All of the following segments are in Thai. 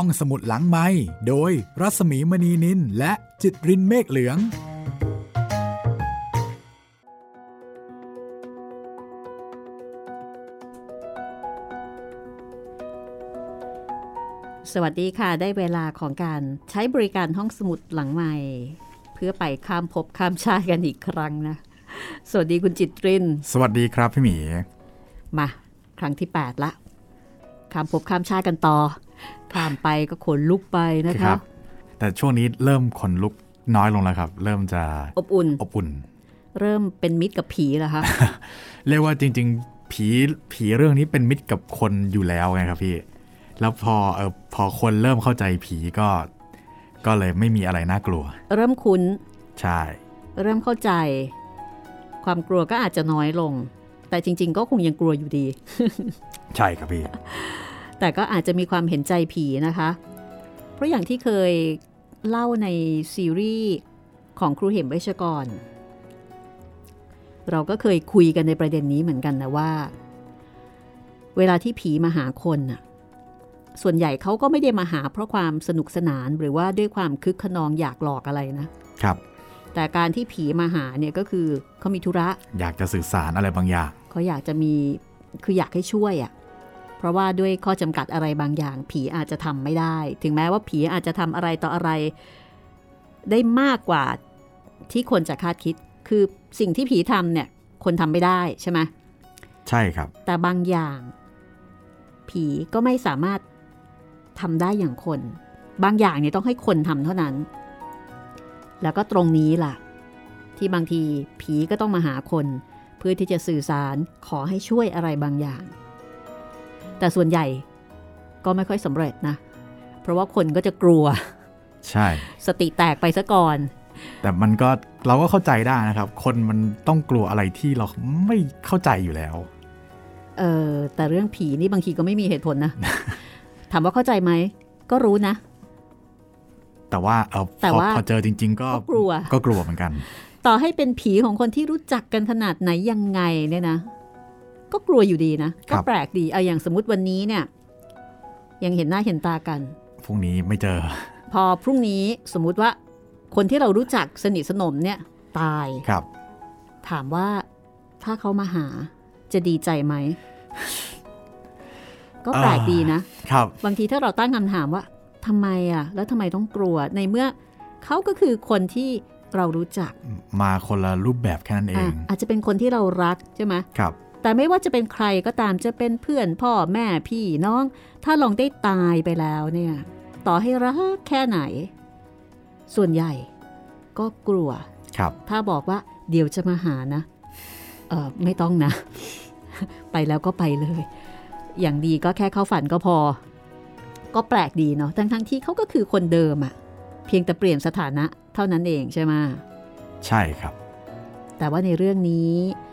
ห้องสมุดหลังไม้โดยรัสมีมณีนินและจิตรินเมฆเหลือง สวัสดีค่ะ ได้เวลาของการใช้บริการห้องสมุดหลังใหม่ เพื่อไปข้ามภพข้ามชาติกันอีกครั้งนะ สวัสดีคุณจิตริน สวัสดีครับพี่หมี มา ครั้งที่ 8 ละข้ามภพข้ามชาติกันต่อ ข้ามไปก็ขนลุกไปนะคคะรับแต่ช่วงนี้เริ่มขนลุกน้อยลงแล้วครับ เริ่มจะอบอุ่นอบอุ่น เริ่มเป็นมิตรกับผีแล้วคะเรียกว่าจริง ๆ ผีผีเรื่องนี้เป็นมิตรกับคนอยู่แล้วไงครับพี่ แล้วพอเออพอคนเริ่มเข้าใจผีก็ ก็เลยไม่มีอะไรน่ากลัว เริ่มคุ้นใช่ เริ่มเข้าใจ ความกลัวก็อาจจะน้อยลง แต่จริง ๆ ก็คงยังกลัวอยู่ดี ใช่ครับพี่ แต่ก็อาจจะมีความเห็นใจผีนะคะ เพราะอย่างที่เคยเล่าในซีรีส์ของครูเหมเวชกร เราก็เคยคุยกันในประเด็นนี้เหมือนกันนะว่า เวลาที่ผีมาหาคนน่ะส่วนใหญ่เขาก็ไม่ได้มาหาเพราะความสนุกสนานหรือว่าด้วยความคึกขนองอยากหลอกอะไรนะครับ แต่การที่ผีมาหาเนี่ยก็คือเขามีธุระ อยากจะสื่อสารอะไรบางอย่างเขาอยากจะมีคืออยากให้ช่วยอะ่ะเพ ราะว่าด้วยข้อจำกัดอะไรบางอย่าง ผีอาจจะทำไม่ได้ ถึงแม้ว่าผีอาจจะทำอะไรต่ออะไร ได้มากกว่าที่คนจะคาดคิด คือสิ่งที่ผีทำเนี่ย คนทำไม่ได้ใช่ไหมใช่ครับ แต่บางอย่าง ผีก็ไม่สามารถทำได้อย่างคน บางอย่างเนี่ยต้องให้คนทำเท่านั้น แล้วก็ตรงนี้ล่ะ ที่บางทีผีก็ต้องมาหาคน เพื่อที่จะสื่อสารขอให้ช่วยอะไรบางอย่าง แต่ส่วนใหญ่ก็ไม่ค่อยสำเร็จนะ เพราะว่าคนก็จะกลัว ใช่ สติแตกไปซะก่อน แต่มันก็เราก็เข้าใจได้นะครับ คนมันต้องกลัวอะไรที่เราไม่เข้าใจอยู่แล้ว เออแต่เรื่องผีนี่บางทีก็ไม่มีเหตุผลนะ ถามว่าเข้าใจไหม ก็รู้นะ แต่ว่าเออแต่พอว่าพอเจอจริงๆก็ก็กลัว ก็กลัวเหมือนกัน ต่อให้เป็นผีของคนที่รู้จักกันขนาดไหนยังไงเนี่ยนะ ก็กลัวอยู่ดีนะครัก็บแปลกดีเอาอย่างสมมติวันนี้เนี่ย ยังเห็นหน้าเห็นตากันพรุ่งนี้ไม่เจอ พอพรุ่งนี้สมมุติว่าคนที่เรารู้จักสนิทสนมเนี่ยตายครับ ถามว่าถ้าเขามาหาจะดีใจไหม ก็แปลกดีนะครับ บางทีถ้าเราตั้งคำถามว่าทำไมอะ แล้วทำไมต้องกลัวในเมื่อเขาก็คือคนที่เรารู้จัก มาคนละรูปแบบแค่นั้นเออะงอาจจะเป็นคนที่เรารักใช่ไหมครับ แต่ไม่ว่าจะเป็นใครก็ตามจะเป็นเพื่อนพ่อแม่พี่น้อง ถ้าลองได้ตายไปแล้วเนี่ย ต่อให้รักแค่ไหน ส่วนใหญ่ก็กลัวครับ ถ้าบอกว่าเดี๋ยวจะมาหานะ เออไม่ต้องนะ ไปแล้วก็ไปเลย อย่างดีก็แค่เข้าฝันก็พอ ก็แปลกดีเนาะ ทั้งทั้งๆที่เขาก็คือคนเดิมอะเพียงแต่เปลี่ยนสถานะเท่านั้นเองใช่ไหมใช่ครับ แต่ว่าในเรื่องนี้อ่า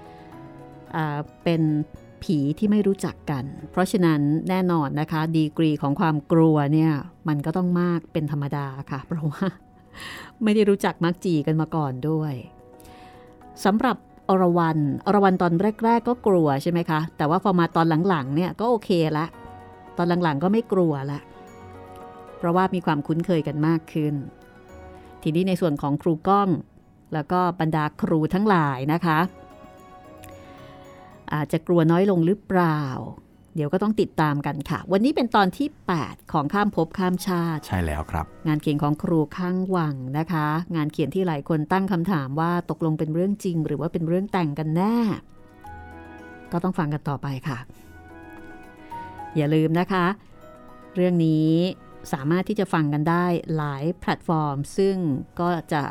เป็นผีที่ไม่รู้จักกัน เพราะฉะนั้นแน่นอนนะคะ ดีกรีของความกลัวเนี่ยมันก็ต้องมากเป็นธรรมดาค่ะ เพราะว่า ไม่ได้รู้จักมักจีกันมาก่อนด้วยสำหรับอรวรันอรวรันตอนแรก ๆ ก็กลัวใช่ไหมคะ แต่ว่าพอมาตอนหลังๆเนี่ยก็โอเคละตอนหลังๆก็ไม่กลัวละเพราะว่ามีความคุ้นเคยกันมากขึ้น ทีนี้ในส่วนของครูก้อง แล้วก็บรรดาครูทั้งหลายนะคะ อาจจะกลัวน้อยลงหรือเปล่า เดี๋ยวก็ต้องติดตามกันค่ะ วันนี้เป็นตอนที่ 8 ของข้ามภพข้ามชาติ ใช่แล้วครับ งานเขียนของครูข้างวังนะคะ งานเขียนที่หลายคนตั้งคำถามว่าตกลงเป็นเรื่องจริง หรือว่าเป็นเรื่องแต่งกันแน่ ก็ต้องฟังกันต่อไปค่ะ อย่าลืมนะคะ เรื่องนี้สามารถที่จะฟังกันได้หลายแพลตฟอร์ม ซึ่งก็จะ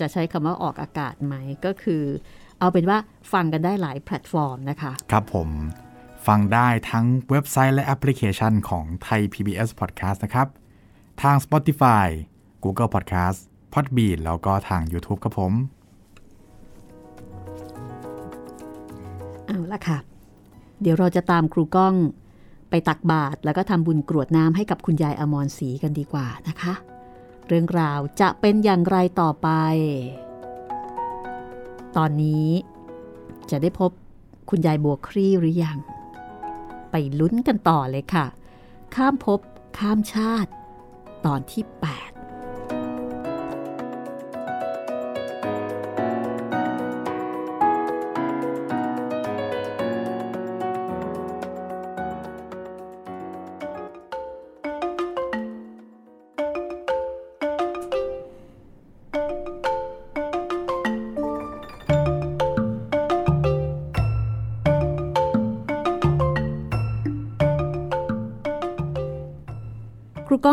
จะใช้คำว่าออกอากาศไหมก็คือ เอาเป็นว่าฟังกันได้หลายแพลตฟอร์มนะคะ ครับผมฟังได้ทั้งเว็บไซต์และแอปพลิเคชันของไทย PBS Podcast นะครับ ทาง Spotify Google Podcast Podbean แล้วก็ทาง YouTube ครับผมเอาละค่ะ เดี๋ยวเราจะตามครูก้องไปตักบาตรแล้วก็ทำบุญกรวดน้ำให้กับคุณยายอมรศรีกันดีกว่านะคะ เรื่องราวจะเป็นอย่างไรต่อไป ตอนนี้จะได้พบคุณยายบัวครี่หรือยัง ไปลุ้นกันต่อเลยค่ะ ข้ามภพข้ามชาติ ตอนที่ 8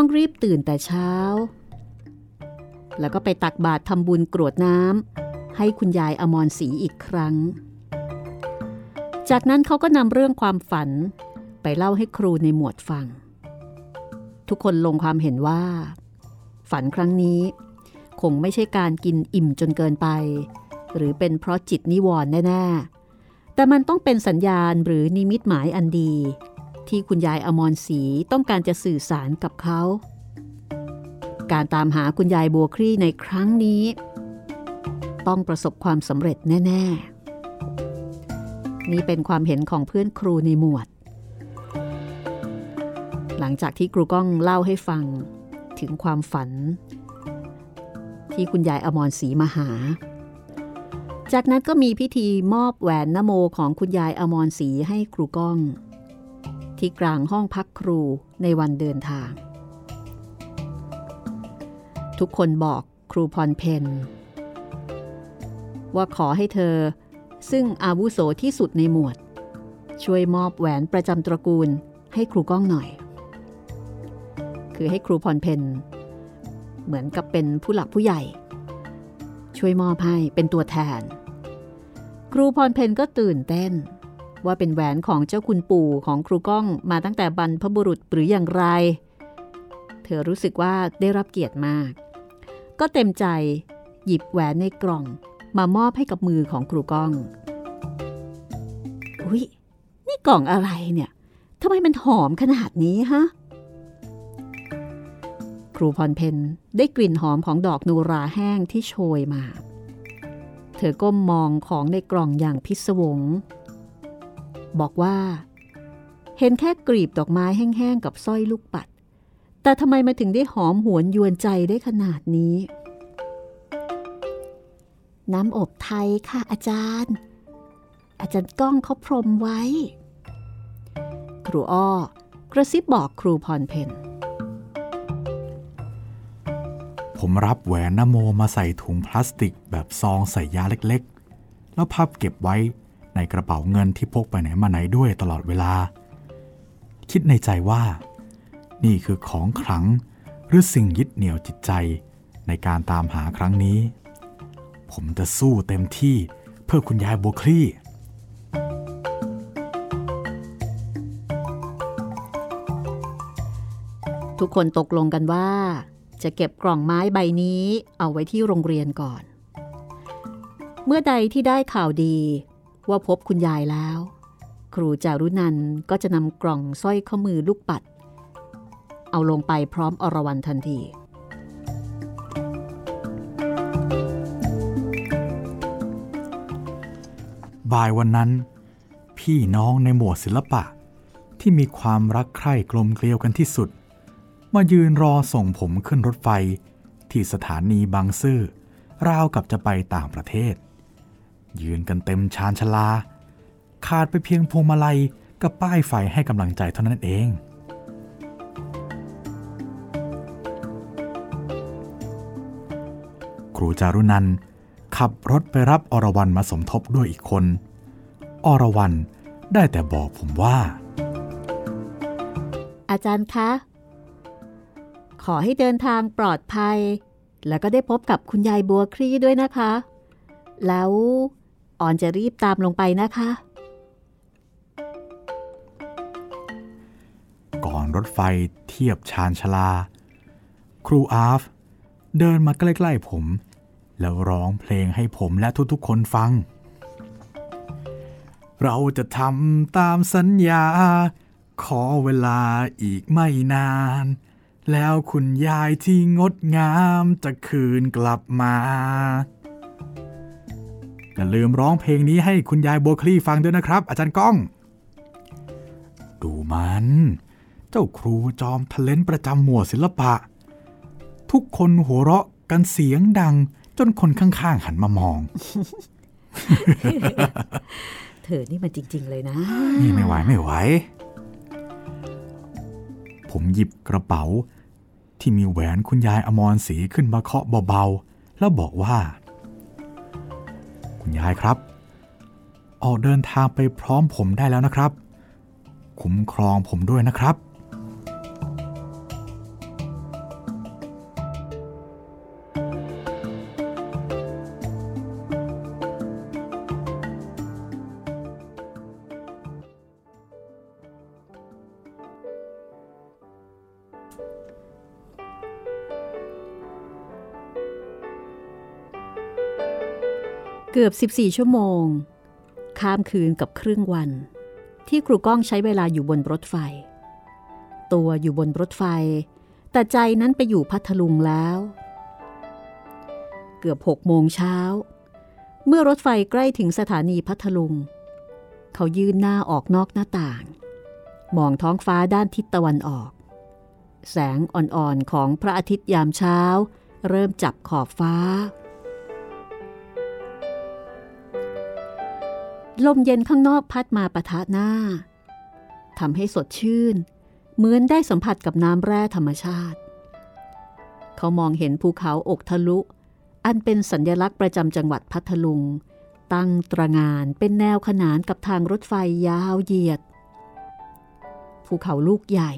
ก้องรีบตื่นแต่เช้า แล้วก็ไปตักบาตรทำบุญกรวดน้ำให้คุณยายอมรศรีอีกครั้ง จากนั้นเขาก็นำเรื่องความฝันไปเล่าให้ครูในหมวดฟัง ทุกคนลงความเห็นว่า ฝันครั้งนี้ คงไม่ใช่การกินอิ่มจนเกินไป หรือเป็นเพราะจิตนิวรณ์แน่ ๆ แต่มันต้องเป็นสัญญาณหรือนิมิตหมายอันดี ที่คุณยายอมรศรีต้องการจะสื่อสารกับเขา การตามหาคุณยายบัวครี่ในครั้งนี้ ต้องประสบความสำเร็จแน่ ๆ นี่เป็นความเห็นของเพื่อนครูในหมวด หลังจากที่ครูก้องเล่าให้ฟังถึงความฝัน ที่คุณยายอมรศรีมาหาจากนั้นก็มีพิธีมอบแหวนนโมของคุณยายอมรศรีให้ครูก้อง ที่กลางห้องพักครูในวันเดินทาง ทุกคนบอกครูพรเพนว่าขอให้เธอซึ่งอาวุโสที่สุดในหมวด ช่วยมอบแหวนประจำตระกูลให้ครูก้องหน่อย คือให้ครูพรเพนเหมือนกับเป็นผู้หลักผู้ใหญ่ ช่วยมอบให้เป็นตัวแทน ครูพรเพนก็ตื่นเต้น ว่าเป็นแหวนของเจ้าคุณปู่ของครูก้องมาตั้งแต่บรรพบุรุษหรืออย่างไร เธอรู้สึกว่าได้รับเกียรติมาก ก็เต็มใจหยิบแหวนในกล่องมามอบให้กับมือของครูก้อง อุ้ยนี่กล่องอะไรเนี่ยทำไมมันหอมขนาดนี้ฮะ ครูพรเพนได้กลิ่นหอมของดอกนูราแห้งที่โชยมา เธอก้มมองของในกล่องอย่างพิศวง บอกว่า เห็นแค่กลีบดอกไม้แห้งๆกับสร้อยลูกปัด แต่ทำไมมาถึงได้หอมหวนยวนใจได้ขนาดนี้ น้ำอบไทยค่ะอาจารย์ อาจารย์ก้องเขาพรมไว้ ครูอ้อกระซิบบอกครูพรเพนผมรับแหวนนโมมาใส่ถุงพลาสติกแบบซองใส่ยาเล็กๆ แล้วพับเก็บไว้ ในกระเป๋าเงินที่พกไปไหนมาไหนด้วยตลอดเวลา คิดในใจว่า นี่คือของขลังหรือสิ่งยึดเหนี่ยวจิตใจในการตามหาครั้งนี้ ผมจะสู้เต็มที่เพื่อคุณยายโบคลี่ ทุกคนตกลงกันว่า จะเก็บกล่องไม้ใบนี้เอาไว้ที่โรงเรียนก่อน เมื่อใดที่ได้ข่าวดี ว่าพบคุณยายแล้ว ครูจารุนันก็จะนำกล่องสร้อยข้อมือลูกปัด เอาลงไปพร้อมอรวรันทันที บ่ายวันนั้น พี่น้องในหมวดศิลปะ ที่มีความรักใคร่กลมเกลียวกันที่สุด มายืนรอส่งผมขึ้นรถไฟที่สถานีบางซื่อราวกับจะไปต่างประเทศ ยืนกันเต็มชานชลา ขาดไปเพียงพวงมาลัยกับป้ายไฟให้กำลังใจเท่านั้นเอง ครูจารุนันขับรถไปรับอรวรันมาสมทบด้วยอีกคน อรวรันได้แต่บอกผมว่า อาจารย์คะ ขอให้เดินทางปลอดภัย แล้วก็ได้พบกับคุณยายบัวครีด้วยนะคะ แล้ว ออนจะรีบตามลงไปนะคะ ก่อนรถไฟเทียบชานชลา ครูอาฟ เดินมาใกล้ๆผม แล้วร้องเพลงให้ผมและทุกๆคนฟัง เราจะทำตามสัญญา ขอเวลาอีกไม่นาน แล้วคุณยายที่งดงามจะคืนกลับมา อย่าลืมร้องเพลงนี้ให้คุณยายโบคลี่ฟังด้วยนะครับ อาจารย์ก้อง ดูมัน เจ้าครูจอมทะเลนประจำหมวดศิลปะ ทุกคนหัวเราะกันเสียงดัง จนคนข้างๆหันมามอง เธอนี่มันจริง ๆ เลยนะ นี่ไม่ไหวไม่ไหว ผมหยิบกระเป๋า ที่มีแหวนคุณยายอมรศรีขึ้นมาเคาะเบาๆ แล้วบอกว่า คุณยายครับ ออกเดินทางไปพร้อมผมได้แล้วนะครับ คุ้มครองผมด้วยนะครับ กือบ 14 ชั่วโมง ข้ามคืนกับครึ่งวัน ที่ครูก้องใช้เวลาอยู่บนรถไฟ ตัวอยู่บนรถไฟ แต่ใจนั้นไปอยู่พัทลุงแล้ว เกือบหกโมงเช้า เมื่อรถไฟใกล้ถึงสถานีพัทลุง เขายืนหน้าออกนอกหน้าต่าง มองท้องฟ้าด้านทิศตะวันออก แสงอ่อนๆของพระอาทิตย์ยามเช้า เริ่มจับขอบฟ้า ลมเย็นข้างนอกพัดมาปะทะหน้าทำให้สดชื่น เหมือนได้สัมผัสกับน้ำแร่ธรรมชาติ เขามองเห็นภูเขาอกทะลุ อันเป็นสัญญลักษณ์ประจำจังหวัดพัทลุง ตั้งตระงานเป็นแนวขนานกับทางรถไฟยาวเหยียด ภูเขาลูกใหญ่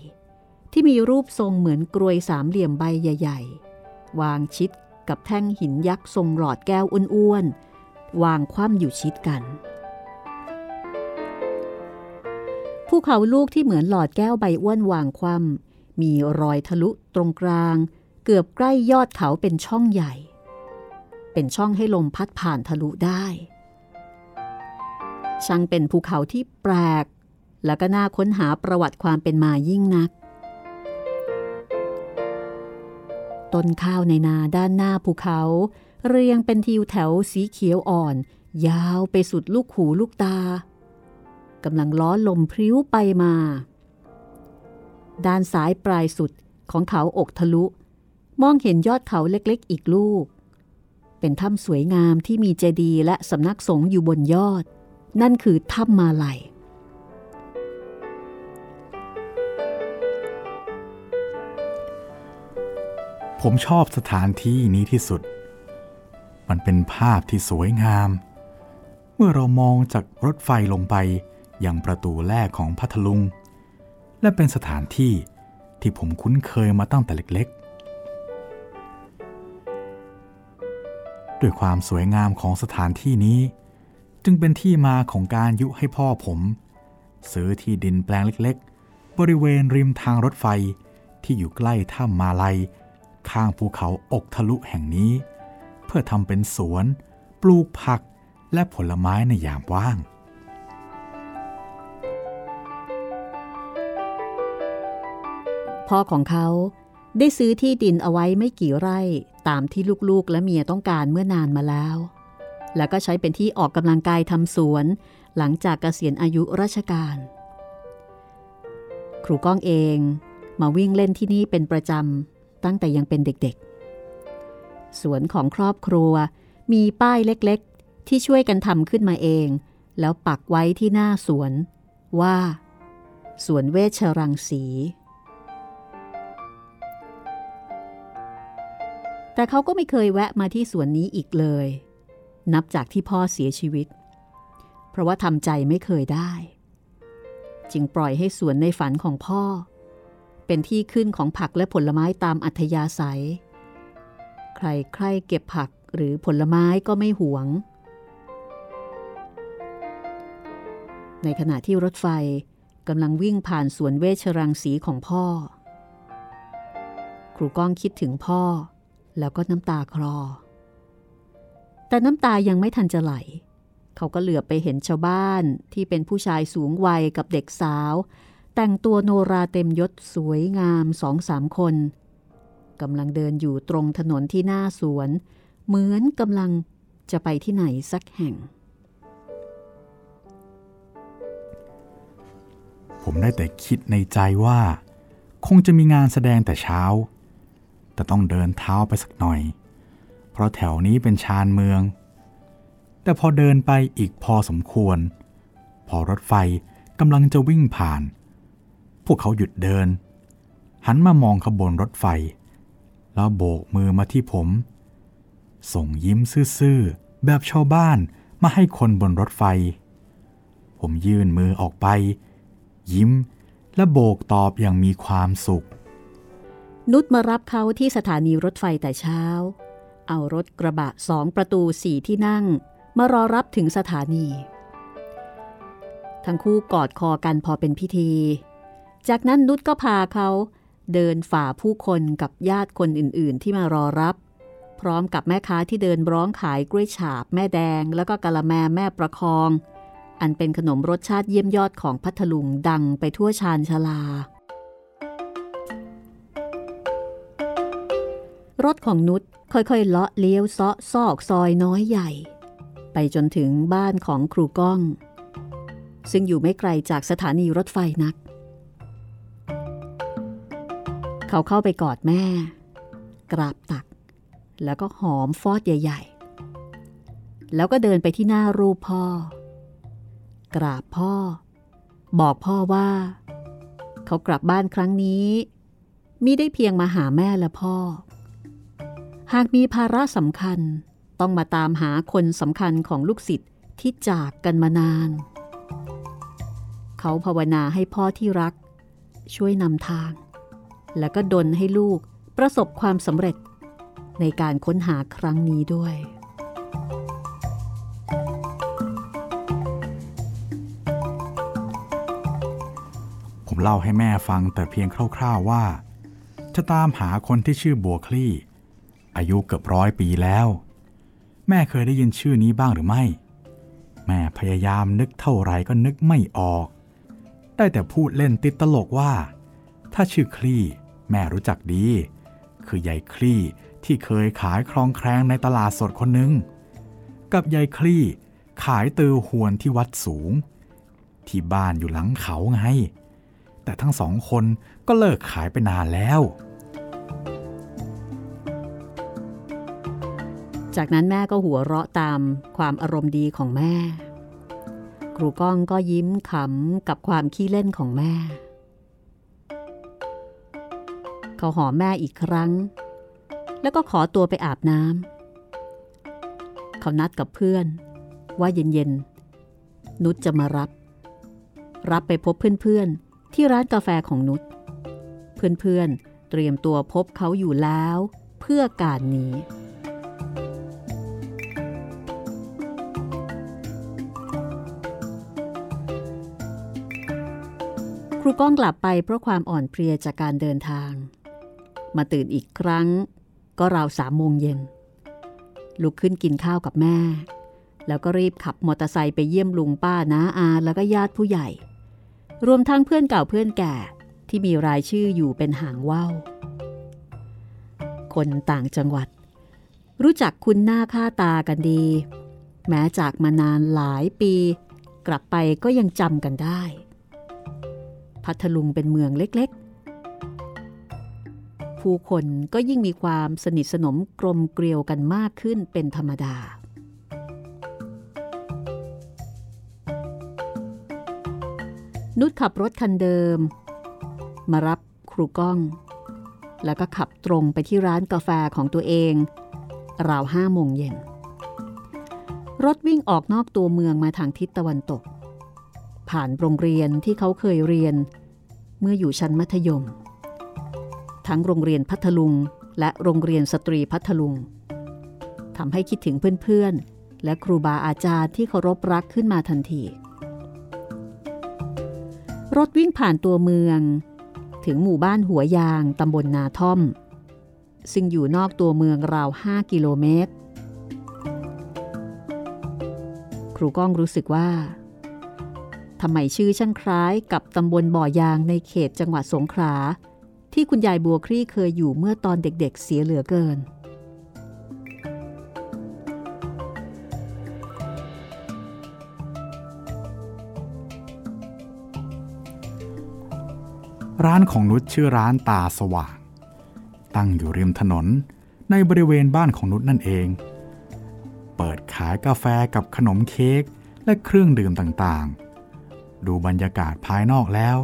ที่มีรูปทรงเหมือนกรวยสามเหลี่ยมใบใหญ่ ๆ วางชิดกับแท่งหินยักษ์ทรงหลอดแก้วอ้วนๆวางคว่ำอยู่ชิดกัน ภูเขาลูกที่เหมือนหลอดแก้วใบอ้วนวางคว่ำมีรอยทะลุตรงกลาง เกือบใกล้ยอดเขาเป็นช่องใหญ่ เป็นช่องให้ลมพัดผ่านทะลุได้ช่างเป็นภูเขาที่แปลก และก็น่าค้นหาประวัติความเป็นมายิ่งนัก ต้นข้าวในนาด้านหน้าภูเขา เรียงเป็นทิวแถวสีเขียวอ่อน ยาวไปสุดลูกหูลูกตา กำลังล้อลมพริ้วไปมา ด้านซ้ายปลายสุดของเขาอกทะลุ มองเห็นยอดเขาเล็กๆ อีกลูก เป็นถ้ำสวยงามที่มีเจดีย์และสำนักสงฆ์อยู่บนยอด นั่นคือถ้ำมาลัยผมชอบสถานที่นี้ที่สุด มันเป็นภาพที่สวยงาม เมื่อเรามองจากรถไฟลงไป ยังประตูแรกของพัทลุง และเป็นสถานที่ที่ผมคุ้นเคยมาตั้งแต่เล็กๆ ด้วยความสวยงามของสถานที่นี้ จึงเป็นที่มาของการยุให้พ่อผม ซื้อที่ดินแปลงเล็กๆ บริเวณริมทางรถไฟที่อยู่ใกล้ถ้ำมาลัย ข้างภูเขาอกทะลุแห่งนี้ เพื่อทำเป็นสวน ปลูกผักและผลไม้ในยามว่าง พ่อของเขาได้ซื้อที่ดินเอาไว้ไม่กี่ไร่ตามที่ลูกๆ และเมียต้องการเมื่อนานมาแล้ว แล้วก็ใช้เป็นที่ออกกำลังกายทำสวน หลังจากเกษียณอายุราชการ ครูก้องเองมาวิ่งเล่นที่นี่เป็นประจำตั้งแต่ยังเป็นเด็กๆ สวนของครอบครัวมีป้ายเล็กๆ ที่ช่วยกันทำขึ้นมาเอง แล้วปักไว้ที่หน้าสวนว่า สวนเวชรังสี แต่เขาก็ไม่เคยแวะมาที่สวนนี้อีกเลย นับจากที่พ่อเสียชีวิต เพราะว่าทำใจไม่เคยได้ จึงปล่อยให้สวนในฝันของพ่อ เป็นที่ขึ้นของผักและผลไม้ตามอัธยาศัย ใครใครเก็บผักหรือผลไม้ก็ไม่หวง ในขณะที่รถไฟกำลังวิ่งผ่านสวนเวชรังสีของพ่อ ครูก้องคิดถึงพ่อ แล้วก็น้ำตาคลอ แต่น้ำตายังไม่ทันจะไหล เขาก็เหลือไปเห็นชาวบ้านที่เป็นผู้ชายสูงวัยกับเด็กสาว แต่งตัวโนราเต็มยศสวยงามสองสามคนกำลังเดินอยู่ตรงถนนที่หน้าสวน เหมือนกำลังจะไปที่ไหนสักแห่ง ผมได้แต่คิดในใจว่า คงจะมีงานแสดงแต่เช้า แต่ต้องเดินเท้าไปสักหน่อย เพราะแถวนี้เป็นชานเมือง แต่พอเดินไปอีกพอสมควร พอรถไฟกำลังจะวิ่งผ่าน พวกเขาหยุดเดิน หันมามองขบวนรถไฟ แล้วโบกมือมาที่ผม ส่งยิ้มซื่อๆ แบบชาวบ้านมาให้คนบนรถไฟ ผมยื่นมือออกไป ยิ้มและโบกตอบอย่างมีความสุข นุชมารับเขาที่สถานีรถไฟแต่เช้า เอารถกระบะสองประตูสี่ที่นั่ง มารอรับถึงสถานี ทั้งคู่กอดคอกันพอเป็นพิธี จากนั้นนุชก็พาเขาเดินฝ่าผู้คนกับญาติคนอื่นๆ ที่มารอรับ พร้อมกับแม่ค้าที่เดินร้องขายกล้วยฉาบแม่แดง แล้วก็กะละแมแม่ประคอง อันเป็นขนมรสชาติเยี่ยมยอดของพัทลุงดังไปทั่วชานชาลา รถของนุชค่อยๆเลาะเลี้ยวเซาะซอกซอยน้อยใหญ่ ไปจนถึงบ้านของครูก้อง ซึ่งอยู่ไม่ไกลจากสถานีรถไฟนัก เขาเข้าไปกอดแม่ กราบตัก แล้วก็หอมฟอดใหญ่ ๆ แล้วก็เดินไปที่หน้ารูปพ่อ กราบพ่อ บอกพ่อว่า เขากลับบ้านครั้งนี้มิได้เพียงมาหาแม่และพ่อ หากมีภาระสำคัญต้องมาตามหาคนสำคัญของลูกศิษย์ที่จากกันมานาน เขาภาวนาให้พ่อที่รัก ช่วยนำทาง และก็ดลให้ลูกประสบความสำเร็จ ในการค้นหาครั้งนี้ด้วย ผมเล่าให้แม่ฟังแต่เพียงคร่าวๆว่า จะตามหาคนที่ชื่อบัวคลี่ อายุเกือบร้อยปีแล้ว แม่เคยได้ยินชื่อนี้บ้างหรือไม่ แม่พยายามนึกเท่าไรก็นึกไม่ออก ได้แต่พูดเล่นติดตลกว่า ถ้าชื่อคลี่ แม่รู้จักดี คือยายคลี่ที่เคยขายคลองแครงในตลาดสดคนหนึ่งกับยายคลี่ ขายตือหวนที่วัดสูง ที่บ้านอยู่หลังเขาไง แต่ทั้งสองคนก็เลิกขายไปนานแล้ว จากนั้นแม่ก็หัวเราะตามความอารมณ์ดีของแม่ ครูก้องก็ยิ้มขำกับความขี้เล่นของแม่ เขาหอมแม่อีกครั้ง แล้วก็ขอตัวไปอาบน้ำเขานัดกับเพื่อนว่าเย็นๆ นุชจะมารับ รับไปพบเพื่อนๆ ที่ร้านกาแฟของนุช เพื่อนๆ เตรียมตัวพบเขาอยู่แล้ว เพื่อการนี้ ครูก้องกลับไปเพราะความอ่อนเพลียจากการเดินทาง มาตื่นอีกครั้ง ก็ราวสามโมงเย็น ลุกขึ้นกินข้าวกับแม่ แล้วก็รีบขับมอเตอร์ไซค์ไปเยี่ยมลุงป้าน้าอาแล้วก็ญาติผู้ใหญ่ รวมทั้งเพื่อนเก่าเพื่อนแก่ที่มีรายชื่ออยู่เป็นหางว่าวคนต่างจังหวัด รู้จักคุณหน้าค่าตากันดี แม้จากมานานหลายปี กลับไปก็ยังจำกันได้ พัทลุงเป็นเมืองเล็กๆ ผู้คนก็ยิ่งมีความสนิทสนมกลมเกลียวกันมากขึ้นเป็นธรรมดา นุชขับรถคันเดิม มารับครูก้อง แล้วก็ขับตรงไปที่ร้านกาแฟของตัวเอง ราวห้าโมงเย็นรถวิ่งออกนอกตัวเมืองมาทางทิศตะวันตก ผ่านโรงเรียนที่เขาเคยเรียน เมื่ออยู่ชั้นมัธยม ทั้งโรงเรียนพัทลุงและโรงเรียนสตรีพัทลุงทำให้คิดถึงเพื่อนๆ และครูบาอาจารย์ที่เคารพรักขึ้นมาทันที รถวิ่งผ่านตัวเมือง ถึงหมู่บ้านหัวยางตำบลนาท่อม ซึ่งอยู่นอกตัวเมืองราว 5 กิโลเมตร ครูก้องรู้สึกว่า ทำไมชื่อช่างคล้ายกับตำบลบ่อยางในเขตจังหวัดสงขลา ที่คุณยายบัวคลี่เคยอยู่เมื่อตอนเด็กๆเสียเหลือเกิน ร้านของนุชชื่อร้านตาสว่าง ตั้งอยู่ริมถนนในบริเวณบ้านของนุชนั่นเอง เปิดขายกาแฟกับขนมเค้กและเครื่องดื่มต่างๆ ดูบรรยากาศภายนอกแล้ว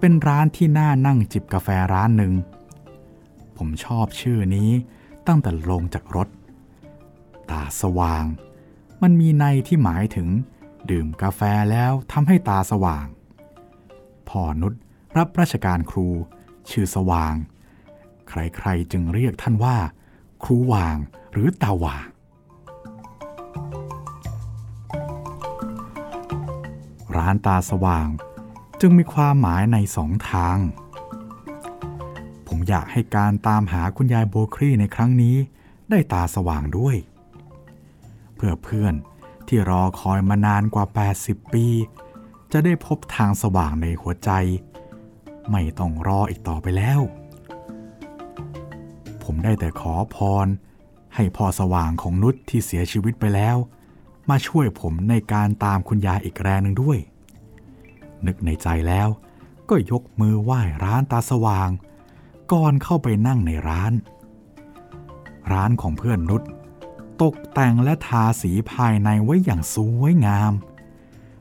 เป็นร้านที่น่านั่งจิบกาแฟร้านหนึ่ง ผมชอบชื่อนี้ตั้งแต่ลงจากรถ ตาสว่าง มันมีในที่หมายถึง ดื่มกาแฟแล้วทำให้ตาสว่าง พ่อนุชรับราชการครู ชื่อสว่าง ใครๆจึงเรียกท่านว่า ครูว่างหรือตาว่าง ร้านตาสว่าง จึงมีความหมายในสองทาง ผมอยากให้การตามหาคุณยายโบครีในครั้งนี้ได้ตาสว่างด้วย เพื่อเพื่อนที่รอคอยมานานกว่า 80 ปี จะได้พบทางสว่างในหัวใจ ไม่ต้องรออีกต่อไปแล้ว ผมได้แต่ขอพรให้พ่อสว่างของนุชที่เสียชีวิตไปแล้ว มาช่วยผมในการตามคุณยายอีกแรงหนึ่งด้วย นึกในใจแล้วก็ยกมือไหว้ร้านตาสว่าง ก่อนเข้าไปนั่งในร้าน ร้านของเพื่อนนุชตกแต่งและทาสีภายในไว้อย่างสวยงาม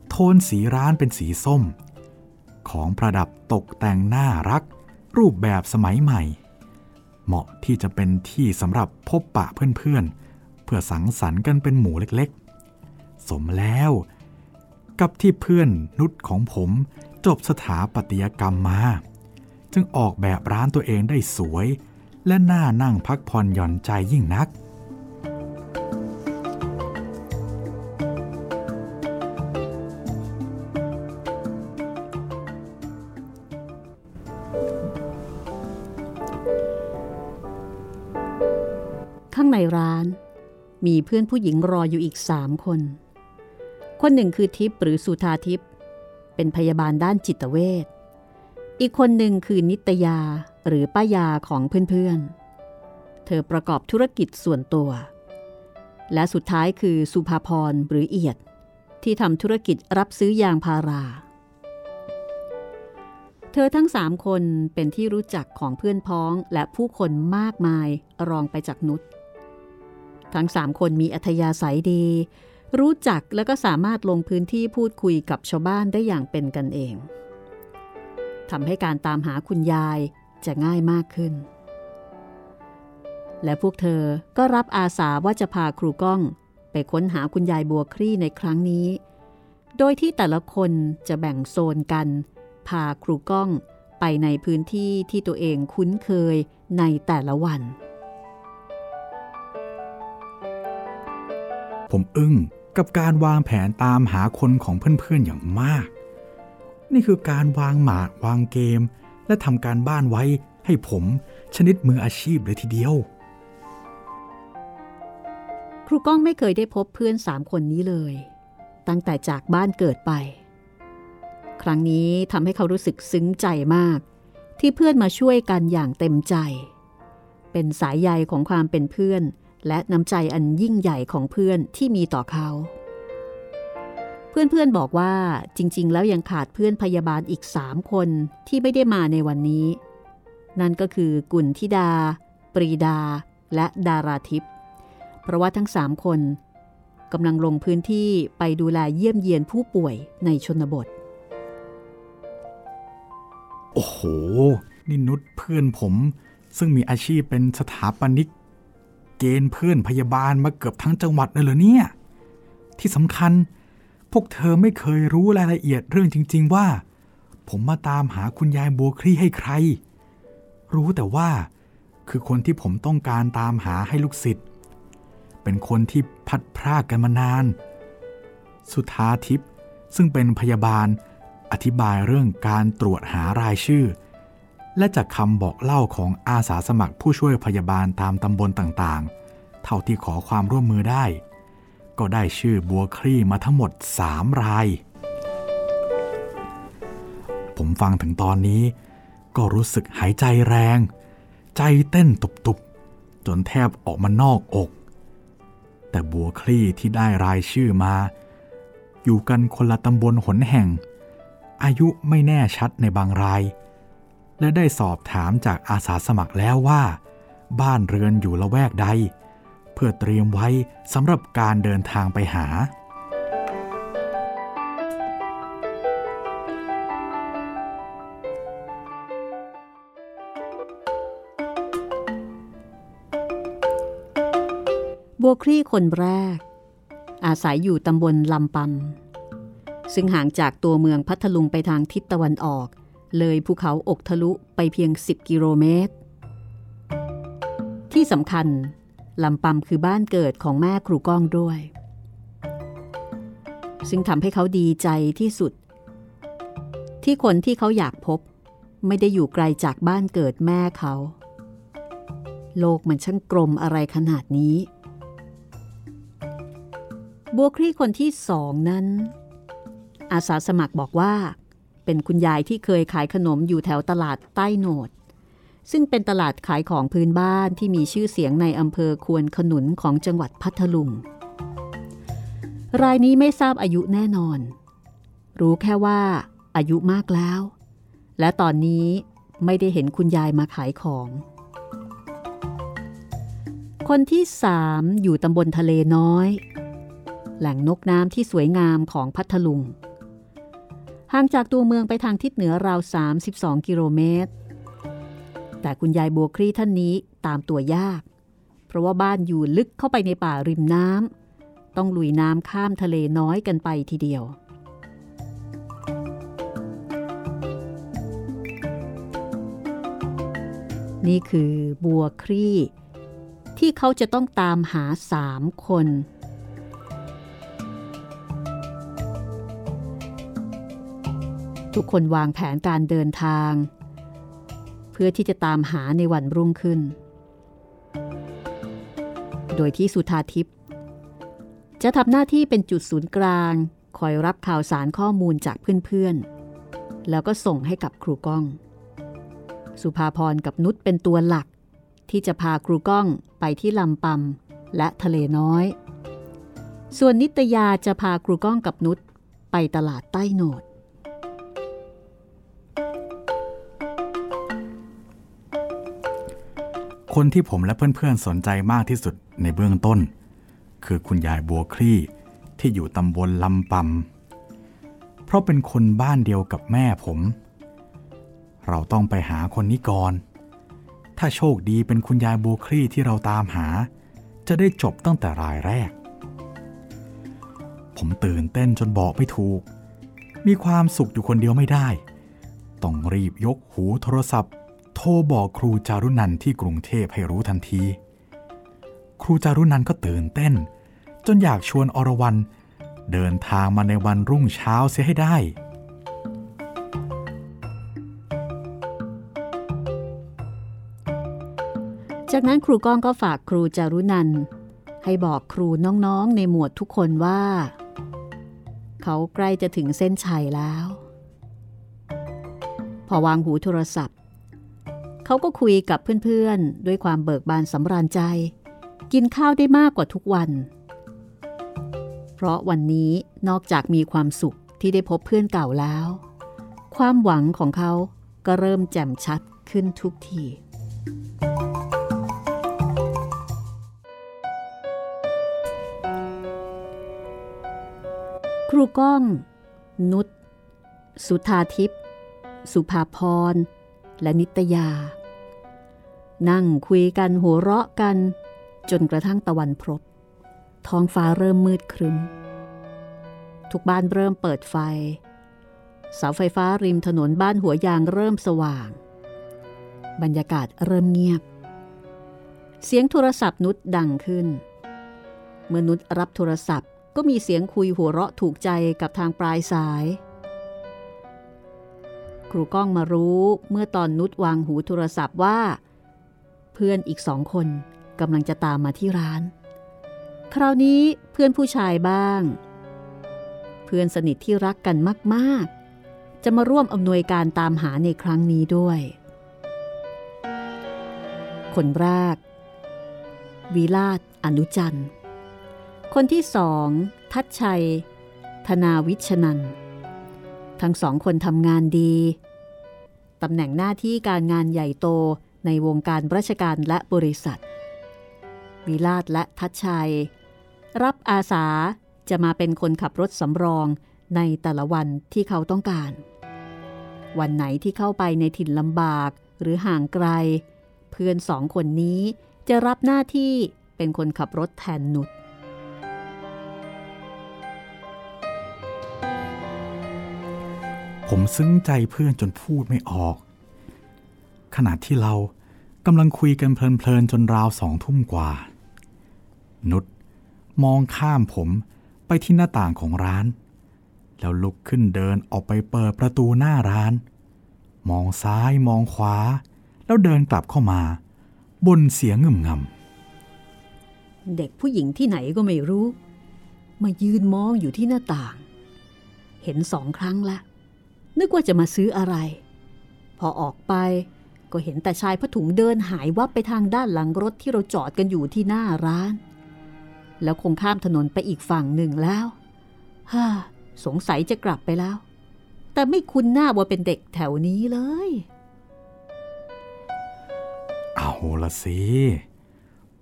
โทนสีร้านเป็นสีส้ม ของประดับตกแต่งน่ารัก รูปแบบสมัยใหม่ เหมาะที่จะเป็นที่สำหรับพบปะเพื่อนๆเพื่อสังสรรค์กันเป็นหมู่เล็กๆ สมแล้ว กับที่เพื่อนนุชของผมจบสถาปัตยกรรมมา จึงออกแบบร้านตัวเองได้สวย และน่านั่งพักผ่อนหย่อนใจยิ่งนักข้างในร้านมีเพื่อนผู้หญิงรออยู่อีกสามคน คนหนึ่งคือทิพย์หรือสุธาทิพย์เป็นพยาบาลด้านจิตเวชอีกคนหนึ่งคือนิตยาหรือป้ายาของเพื่อนๆ เธอประกอบธุรกิจส่วนตัว และสุดท้ายคือสุภาพรหรือเอียด ที่ทำธุรกิจรับซื้อยางพารา เธอทั้งสามคนเป็นที่รู้จักของเพื่อนพ้องและผู้คนมากมายรองไปจากนุชทั้งสามคนมีอัธยาศัยดี รู้จักและก็สามารถลงพื้นที่พูดคุยกับชาวบ้านได้อย่างเป็นกันเองทำให้การตามหาคุณยายจะง่ายมากขึ้น และพวกเธอก็รับอาสาว่าจะพาครูก้อง ไปค้นหาคุณยายบัวครี่ในครั้งนี้ โดยที่แต่ละคนจะแบ่งโซนกัน พาครูก้องไปในพื้นที่ที่ตัวเองคุ้นเคยในแต่ละวัน ผมอึ้ง กับการวางแผนตามหาคนของเพื่อนๆอย่างมาก นี่คือการวางหมากวางเกม และทำการบ้านไว้ให้ผมชนิดมืออาชีพเลยทีเดียว ครูก้องไม่เคยได้พบเพื่อนสามคนนี้เลย ตั้งแต่จากบ้านเกิดไป ครั้งนี้ทำให้เขารู้สึกซึ้งใจมาก ที่เพื่อนมาช่วยกันอย่างเต็มใจ เป็นสายใยของความเป็นเพื่อน และน้ำใจอันยิ่งใหญ่ของเพื่อนที่มีต่อเขา เพื่อนๆบอกว่าจริง ๆ แล้วยังขาดเพื่อนพยาบาลอีกสามคนที่ไม่ได้มาในวันนี้ นั่นก็คือกุลธิดา ปรีดา และดาราทิพย์เพราะว่าทั้งสามคนกำลังลงพื้นที่ไปดูแลเยี่ยมเยียนผู้ป่วยในชนบท โอ้โห นี่นุชเพื่อนผม ซึ่งมีอาชีพเป็นสถาปนิก กณฑ์เพื่อนพยาบาลมาเกือบทั้งจังหวัดเลยเหรอเนี่ย ที่สำคัญ พวกเธอไม่เคยรู้รายละเอียดเรื่องจริง ๆ ว่า ผมมาตามหาคุณยายบัวคลี่ให้ใคร รู้แต่ว่า คือคนที่ผมต้องการตามหาให้ลูกศิษย์เป็นคนที่พัดพรากกันมานาน สุธาทิพย์ซึ่งเป็นพยาบาลอธิบายเรื่องการตรวจหารายชื่อ และจากคำบอกเล่าของอาสาสมัครผู้ช่วยพยาบาลตามตำบลต่างๆ เท่าที่ขอความร่วมมือได้ ก็ได้ชื่อบัวคลี่มาทั้งหมด 3 ราย ผมฟังถึงตอนนี้ ก็รู้สึกหายใจแรง ใจเต้นตุบๆ จนแทบออกมานอกอก แต่บัวคลี่ที่ได้รายชื่อมา อยู่กันคนละตำบลหนแห่ง อายุไม่แน่ชัดในบางราย และได้สอบถามจากอาสาสมัครแล้วว่า บ้านเรือนอยู่ละแวกใด เพื่อเตรียมไว้สำหรับการเดินทางไปหา บัวคลี่คนแรก อาศัยอยู่ตำบลลำปำซึ่งห่างจากตัวเมืองพัทลุงไปทางทิศตะวันออก เลยภูเขาอกทะลุไปเพียง 10 กิโลเมตร ที่สำคัญลำปำคือบ้านเกิดของแม่ครูก้องด้วย ซึ่งทำให้เขาดีใจที่สุด ที่คนที่เขาอยากพบ ไม่ได้อยู่ไกลจากบ้านเกิดแม่เขา โลกมันช่างกลมอะไรขนาดนี้ บัวคลี่คนที่สองนั้น อาสาสมัครบอกว่า เป็นคุณยายที่เคยขายขนมอยู่แถวตลาดใต้โหนด ซึ่งเป็นตลาดขายของพื้นบ้านที่มีชื่อเสียงในอำเภอควนขนุนของจังหวัดพัทลุง รายนี้ไม่ทราบอายุแน่นอน รู้แค่ว่า อายุมากแล้ว และตอนนี้ไม่ได้เห็นคุณยายมาขายของ คนที่สามอยู่ตำบลทะเลน้อย แหล่งนกน้ำที่สวยงามของพัทลุง ห่างจากตัวเมืองไปทางทิศเหนือราว 32 กิโลเมตร แต่คุณยายบัวครีท่านนี้ตามตัวยาก เพราะว่าบ้านอยู่ลึกเข้าไปในป่าริมน้ำต้องลุยน้ำข้ามทะเลน้อยกันไปทีเดียวนี่คือบัวครี่ ที่เขาจะต้องตามหาสามคน ทุกคนวางแผนการเดินทาง เพื่อที่จะตามหาในวันรุ่งขึ้น โดยที่สุธาทิพย์จะทำหน้าที่เป็นจุดศูนย์กลาง คอยรับข่าวสารข้อมูลจากเพื่อนๆ แล้วก็ส่งให้กับครูก้อง สุภาพรกับนุชเป็นตัวหลัก ที่จะพาครูก้องไปที่ลำปำและทะเลน้อย ส่วนนิตยาจะพาครูก้องกับนุชไปตลาดใต้โหนด คนที่ผมและเพื่อนๆสนใจมากที่สุดในเบื้องต้น คือคุณยายบัวคลี่ที่อยู่ตำบลลำปำเพราะเป็นคนบ้านเดียวกับแม่ผม เราต้องไปหาคนนี้ก่อน ถ้าโชคดีเป็นคุณยายบัวคลี่ที่เราตามหา จะได้จบตั้งแต่รายแรก ผมตื่นเต้นจนบอกไม่ถูก มีความสุขอยู่คนเดียวไม่ได้ ต้องรีบยกหูโทรศัพท์ ทรบอกครูจารุนันที่กรุงเทพให้รู้ทันที ครูจารุนันก็ตื่นเต้น จนอยากชวนอรวรันเดินทางมาในวันรุ่งเช้าเสียให้ได้ จากนั้นครูก้องก็ฝากครูจารุนันให้บอกครูน้องๆในหมวดทุกคนว่า เขาใกล้จะถึงเส้นชัยแล้ว พอวางหูโทรศัพท์ เขาก็คุยกับเพื่อนๆ ด้วยความเบิกบานสำราญใจ กินข้าวได้มากกว่าทุกวัน เพราะวันนี้นอกจากมีความสุขที่ได้พบเพื่อนเก่าแล้ว ความหวังของเขาก็เริ่มแจ่มชัดขึ้นทุกทีครูก้อง นุชสุธาทิพย์สุภาพร และนิตยา นั่งคุยกันหัวเราะกัน จนกระทั่งตะวันพรบท้องฟ้าเริ่มมืดครึ้ม ทุกบ้านเริ่มเปิดไฟ เสาไฟฟ้าริมถนนบ้านหัวยางเริ่มสว่าง บรรยากาศเริ่มเงียบ เสียงโทรศัพท์นุชดังขึ้น เมื่อนุชรับโทรศัพท์ก็มีเสียงคุยหัวเราะถูกใจกับทางปลายสาย ครูก้องมารู้เมื่อตอนนุชวางหูโทรศัพท์ว่า เพื่อนอีกสองคนกำลังจะตามมาที่ร้าน คราวนี้เพื่อนผู้ชายบ้าง เพื่อนสนิทที่รักกันมากๆ จะมาร่วมอำนวยการตามหาในครั้งนี้ด้วย คนแรกวีลาศอนุจันทร์คนที่สอง ทัดชัย ธนาวิชนันท์ ทั้งสองคนทำงานดีตำแหน่งหน้าที่การงานใหญ่โตในวงการราชการและบริษัท วิลาศและทัชชัย รับอาสาจะมาเป็นคนขับรถสำรองในแต่ละวันที่เขาต้องการ วันไหนที่เข้าไปในถิ่นลำบากหรือห่างไกล เพื่อนสองคนนี้จะรับหน้าที่เป็นคนขับรถแทนนุช ผมซึ้งใจเพื่อนจนพูดไม่ออก ขณะที่เรากำลังคุยกันเพลินๆจนราวสองทุ่มกว่า นุชมองข้ามผมไปที่หน้าต่างของร้าน แล้วลุกขึ้นเดินออกไปเปิดประตูหน้าร้าน มองซ้ายมองขวา แล้วเดินกลับเข้ามา บนเสียงงึมงำเด็กผู้หญิงที่ไหนก็ไม่รู้ มายืนมองอยู่ที่หน้าต่าง เห็นสองครั้งละ นึกว่าจะมาซื้ออะไร พอออกไปก็เห็นแต่ชายผ้าถุงเดินหายวับไปทางด้านหลังรถที่เราจอดกันอยู่ที่หน้าร้าน แล้วคงข้ามถนนไปอีกฝั่งหนึ่งแล้วฮ่าสงสัยจะกลับไปแล้ว แต่ไม่คุ้นหน้าว่าเป็นเด็กแถวนี้เลย เอาละสิ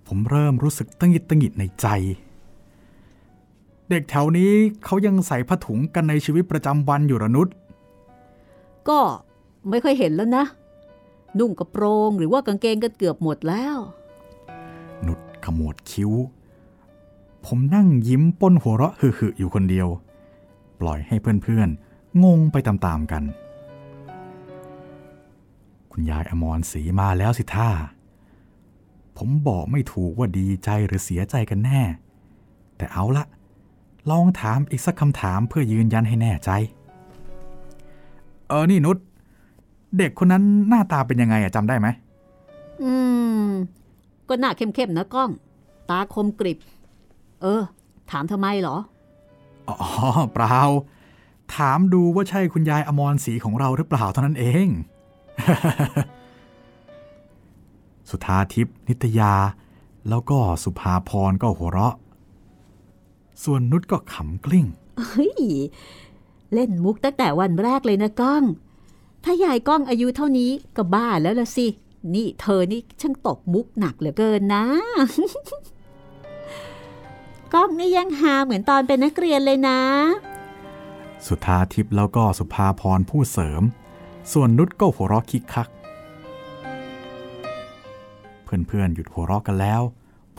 ผมเริ่มรู้สึกตั้งหิดตั้งหิดในใจ เด็กแถวนี้เขายังใส่ผ้าถุงกันในชีวิตประจำวันอยู่ระนุษ ก็ไม่ค่อยเห็นแล้วนะ นุ่งกระโปรงหรือว่ากางเกงกันเกือบหมดแล้ว นุชขมวดคิ้ว ผมนั่งยิ้มป้นหัวเราะหึ่ๆอยู่คนเดียว ปล่อยให้เพื่อนๆ งงไปตามๆกัน คุณยายอมรศรีมาแล้วสิท่า ผมบอกไม่ถูกว่าดีใจหรือเสียใจกันแน่ แต่เอาละลองถามอีกสักคำถามเพื่อยืนยันให้แน่ใจ ออนี่นุชเด็กคนนั้นหน้าตาเป็นยังไงอะจำได้ไหม อืม ก็หน้าเข้มๆนะก้อง ตาคมกริบ เออ ถามทำไมเหรอ อ๋อ เปล่า ถามดูว่าใช่คุณยายอมรศรีของเราหรือเปล่าเท่านั้นเอง สุธาทิพย์นิตยา แล้วก็สุภาพรก็หัวเราะ ส่วนนุชก็ขำกลิ้ง เฮ้ย เล่นมุกตั้งแต่วันแรกเลยนะก้อง ถ้ายายก้องอายุเท่านี้ก็บ้าแล้วละสิ นี่เธอนี่ช่างตกมุกหนักเหลือเกินนะ ก้องนี่ยังหาเหมือนตอนเป็นนักเรียนเลยนะ สุธาทิพย์แล้วก็สุภาพรผู้เสริม ส่วนนุชก็หัวเราะคิกคัก เพื่อนๆหยุดหัวเราะกันแล้ว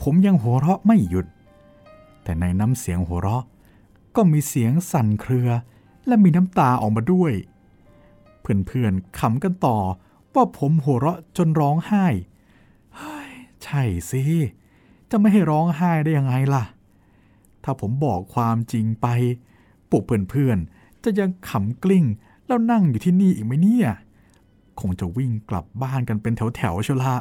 ผมยังหัวเราะไม่หยุด แต่ในน้ำเสียงหัวเราะก็มีเสียงสั่นเครือ และมีน้ำตาออกมาด้วย เพื่อนๆขำกันต่อว่าผมหัวเราะจนร้องไห้ใช่สิ จะไม่ให้ร้องไห้ได้ยังไงล่ะ ถ้าผมบอกความจริงไปปุกเพื่อนๆจะยังขำกลิ้งแล้วนั่งอยู่ที่นี่อีกไหมเนี่ย คงจะวิ่งกลับบ้านกันเป็นแถวๆเชียวละ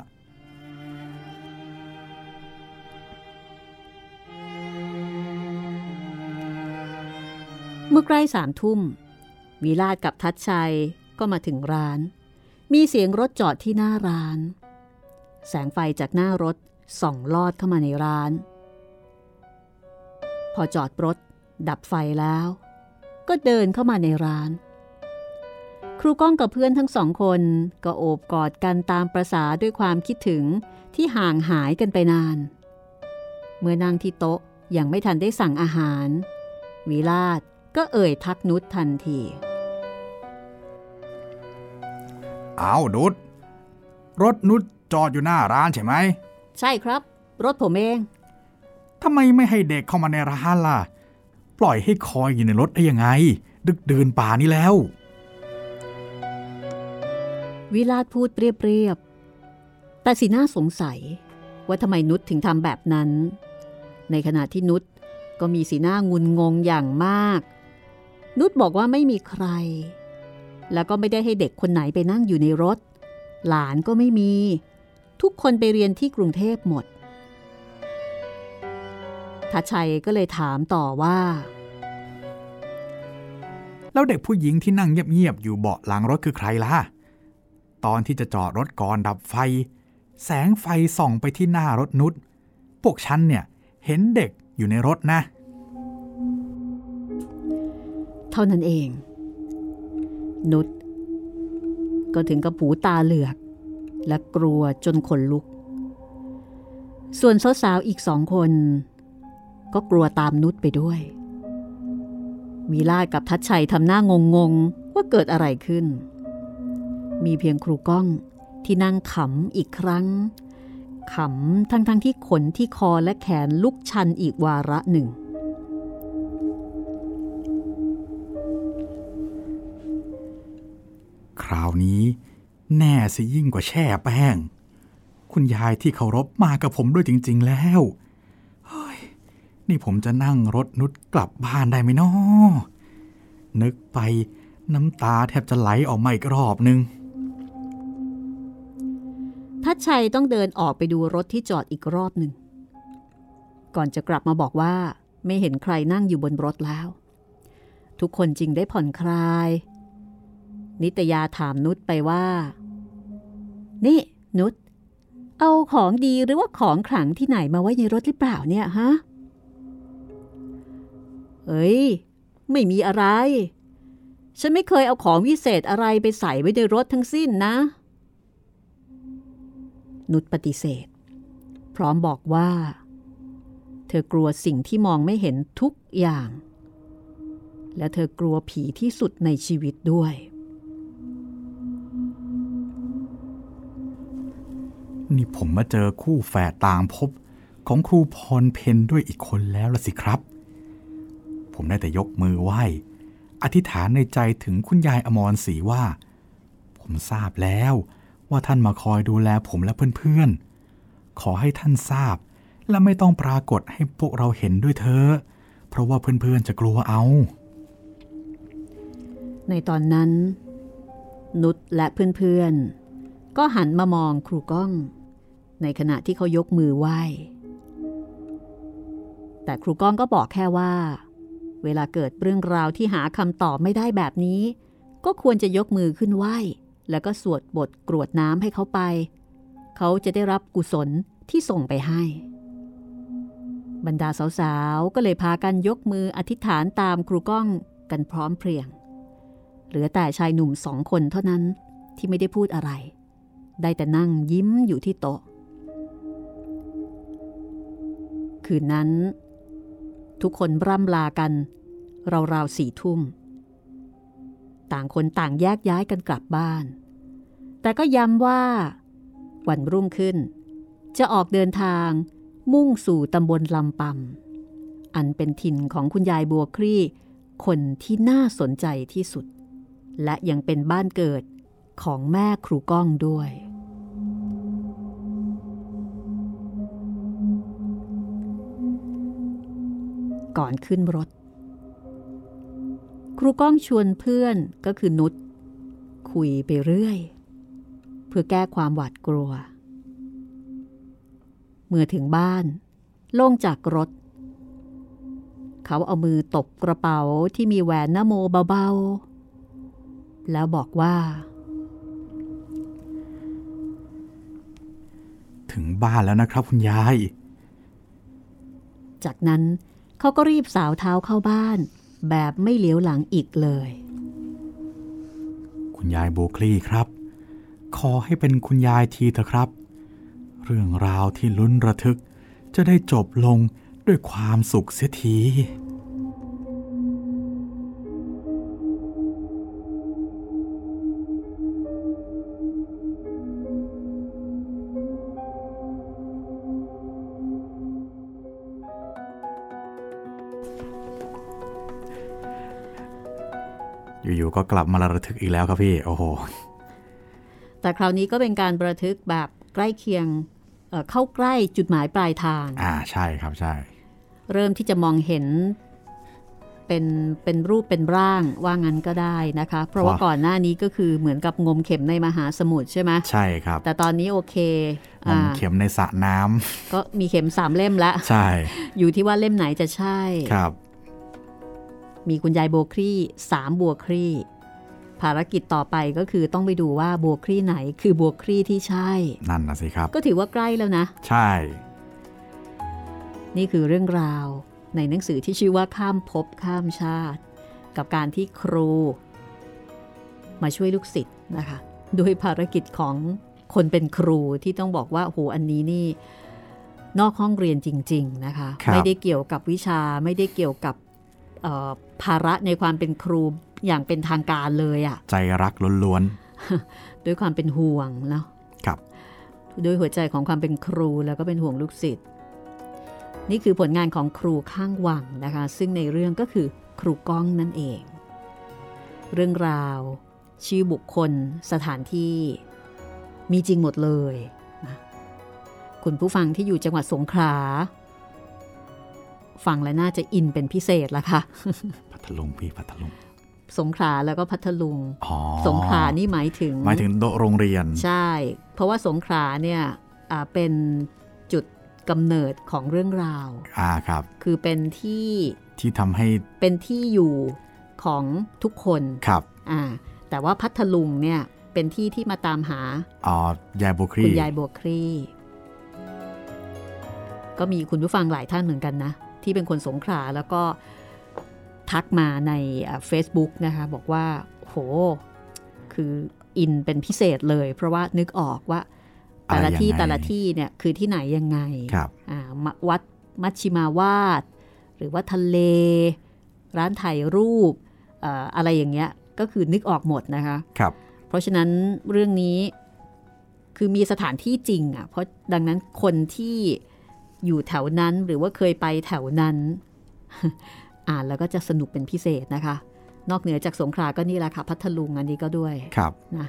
เมื่อใกล้สามทุ่ม วีลาดกับทัชชัยก็มาถึงร้าน มีเสียงรถจอดที่หน้าร้าน แสงไฟจากหน้ารถส่องลอดเข้ามาในร้าน พอจอดรถ ดับไฟแล้ว ก็เดินเข้ามาในร้าน ครูก้องกับเพื่อนทั้งสองคน ก็โอบกอดกันตามประษาด้วยความคิดถึงที่ห่างหายกันไปนาน เมื่อนั่งที่โต๊ะยังไม่ทันได้สั่งอาหาร วิลาศ ก็เอ่ยทักนุชทันที เอานุชรถนุชจอดอยู่หน้าร้านใช่ไหม ใช่ครับ รถผมเองทำไมไม่ให้เด็กเข้ามาในร้านล่ะ ปล่อยให้คอยอยู่ในรถได้ยังไง ดึกเดินป่านี้แล้ว วิลาศพูดเรียบๆแต่สีหน้าสงสัย ว่าทำไมนุชถึงทำแบบนั้น ในขณะที่นุชก็มีสีหน้างุนงงอย่างมาก นุชบอกว่าไม่มีใคร แล้วก็ไม่ได้ให้เด็กคนไหนไปนั่งอยู่ในรถ หลานก็ไม่มี ทุกคนไปเรียนที่กรุงเทพหมดทัชชัยก็เลยถามต่อว่า แล้วเด็กผู้หญิงที่นั่งเงียบๆอยู่เบาะหลังรถคือใครล่ะ ตอนที่จะจอดรถก่อนดับไฟ แสงไฟส่องไปที่หน้ารถนุชพวกฉันเนี่ยเห็นเด็กอยู่ในรถนะ เท่านั้นเอง นุชก็ถึงกับผูตาเหลือก และกลัวจนขนลุก ส่วนสาวๆอีกสองคน ก็กลัวตามนุชไปด้วยมีลาดกับทัชชัยทำหน้างงงว่าเกิดอะไรขึ้น มีเพียงครูก้องที่นั่งขำอีกครั้งขำทั้งๆทที่ขนที่คอและแขนลุกชันอีกวาระหนึ่ง คราวนี้แน่สิยิ่งกว่าแช่แป้ง คุณยายที่เคารพมากับผมด้วยจริง ๆ แล้ว เฮ้ย นี่ผมจะนั่งรถนุชกลับบ้านได้ไหมนาะนึกไปน้ำตาแทบจะไหลออกมาอีกรอบนึงทัชชัยต้องเดินออกไปดูรถที่จอดอีกรอบหนึ่ง ก่อนจะกลับมาบอกว่าไม่เห็นใครนั่งอยู่บนรถแล้ว ทุกคนจริงได้ผ่อนคลาย นิตยาถามนุชไปว่า นี่ นุชเอาของดีหรือว่าของขลังที่ไหนมาไว้ในรถหรือเปล่าเนี่ยฮะเอ้ย ไม่มีอะไร ฉันไม่เคยเอาของวิเศษอะไรไปใส่ไว้ในรถทั้งสิ้นนะ นุชปฏิเสธ พร้อมบอกว่า เธอกลัวสิ่งที่มองไม่เห็นทุกอย่าง และเธอกลัวผีที่สุดในชีวิตด้วย นี่ผมมาเจอคู่แฝดต่างพบของครูพรเพนด้วยอีกคนแล้วละสิครับ ผมได้แต่ยกมือไหว้ อธิษฐานในใจถึงคุณยายอมรศรีว่า ผมทราบแล้วว่าท่านมาคอยดูแลผมและเพื่อนๆ ขอให้ท่านทราบ และไม่ต้องปรากฏให้พวกเราเห็นด้วยเถอะเพราะว่าเพื่อนๆจะกลัวเอา ในตอนนั้น นุชและเพื่อนๆ ก็หันมามองครูก้อง ในขณะที่เขายกมือไหว้ แต่ครูก้องก็บอกแค่ว่า เวลาเกิดเรื่องราวที่หาคำตอบไม่ได้แบบนี้ ก็ควรจะยกมือขึ้นไหว้ แล้วก็สวดบทกรวดน้ำให้เขาไป เขาจะได้รับกุศลที่ส่งไปให้ บรรดาสาวๆ ก็เลยพากันยกมืออธิษฐานตามครูก้องกันพร้อมเพรียง เหลือแต่ชายหนุ่มสองคนเท่านั้นที่ไม่ได้พูดอะไร ได้แต่นั่งยิ้มอยู่ที่โต๊ะ คืนนั้น ทุกคนร่ำลากัน ราวๆสี่ทุ่ม ต่างคนต่างแยกย้ายกันกลับบ้าน แต่ก็ย้ำว่า วันรุ่งขึ้น จะออกเดินทางมุ่งสู่ตำบลลำปำอันเป็นถิ่นของคุณยายบัวครี่ คนที่น่าสนใจที่สุด และยังเป็นบ้านเกิด ของแม่ครูก้องด้วย ก่อนขึ้นรถ ครูก้องชวนเพื่อนก็คือนุชคุยไปเรื่อย เพื่อแก้ความหวาดกลัว เมื่อถึงบ้าน ลงจากรถ เขาเอามือตบกระเป๋าที่มีแหวนนโมเบาๆ แล้วบอกว่า ถึงบ้านแล้วนะครับคุณยาย จากนั้นเขาก็รีบสาวเท้าเข้าบ้าน แบบไม่เหลียวหลังอีกเลย คุณยายโบคลีครับ ขอให้เป็นคุณยายทีเถอะครับ เรื่องราวที่ลุ้นระทึกจะได้จบลงด้วยความสุขเสียที อยู่ๆก็กลับมาระทึกอีกแล้วครับพี่โอ้โหแต่คราวนี้ก็เป็นการระทึกแบบใกล้เคียงเเข้าใกล้จุดหมายปลายทาง อ่าใช่ครับใช่ เริ่มที่จะมองเห็นเป็นเป็นรูปเป็นร่างว่างั้นก็ได้นะคะ เพราะว่าก่อนหน้านี้ก็คือเหมือนกับงมเข็มในมหาสมุทรใช่ไหมใช่ครับ แต่ตอนนี้โอเคงมเข็มในสระน้ำก็มีเข็มสามเล่มแล้วใช่ อยู่ที่ว่าเล่มไหนจะใช่ครับ มีคุณยายโบครี่สามบัวครี่ ภารกิจต่อไปก็คือต้องไปดูว่าบัวครี่ไหนคือบัวครี่ที่ใช่ นั่นนะสิครับ ก็ถือว่าใกล้แล้วนะ ใช่ นี่คือเรื่องราวในหนังสือที่ชื่อว่าข้ามภพข้ามชาติ กับการที่ครู มาช่วยลูกศิษย์นะคะด้วยภารกิจของคนเป็นครูที่ต้องบอกว่าโหอันนี้นี่นอกห้องเรียนจริง ๆ นะคะครับไม่ได้เกี่ยวกับวิชาไม่ได้เกี่ยวกับเอ่อ ภาระในความเป็นครูอย่างเป็นทางการเลยอะใจรักล้วนด้วยความเป็นห่วงเนาะๆครับ ด้วยหัวใจของความเป็นครูแล้วก็เป็นห่วงลูกศิษย์นี่คือผลงานของครูข้างวังนะคะ ซึ่งในเรื่องก็คือครูก้องนั่นเอง เรื่องราว ชื่อบุคคลสถานที่มีจริงหมดเลยนะคุณผู้ฟังที่อยู่จังหวัดสงขลา ฟังแล้วน่าจะอินเป็นพิเศษละค่ะ พัทลุงพี่พัทลุง สงขลาแล้วก็พัทลุงอ๋อสงขลานี่หมายถึง หมายถึงโรงเรียน ใช่ เพราะว่าสงขลาเนี่ยอ่าเป็นจุดกำเนิดของเรื่องราว อ่าครับ คือเป็นที่ที่ทำให้เป็นที่อยู่ของทุกคนครับอ่าแต่ว่าพัทลุงเนี่ยเป็นที่ที่มาตามหาอ๋อยายบุครีคุณยายบัวครีก็มีคุณผู้ฟังหลายท่านเหมือนกันนะ ที่เป็นคนสงขลาแล้วก็ทักมาในอ่า Facebook นะคะบอกว่าโห คืออินเป็นพิเศษเลย เพราะว่านึกออกว่าแต่ละที่อะไรยังไงแต่ละที่เนี่ยคือที่ไหนยังไงครับอ่ามะวัดมัชชิมาวาด หรือว่าทะเล ร้านถ่ายรูปเอ่ออะไรอย่างเงี้ยก็คือนึกออกหมดนะคะครับเพราะฉะนั้นเรื่องนี้คือมีสถานที่จริงอะเพราะดังนั้นคนที่ อยู่แถวนั้นหรือว่าเคยไปแถวนั้น อ่านแล้วก็จะสนุกเป็นพิเศษนะคะ นอกเหนือจากสงขลาก็นี่แหละค่ะพัทลุงอันนี้ก็ด้วยครับนะ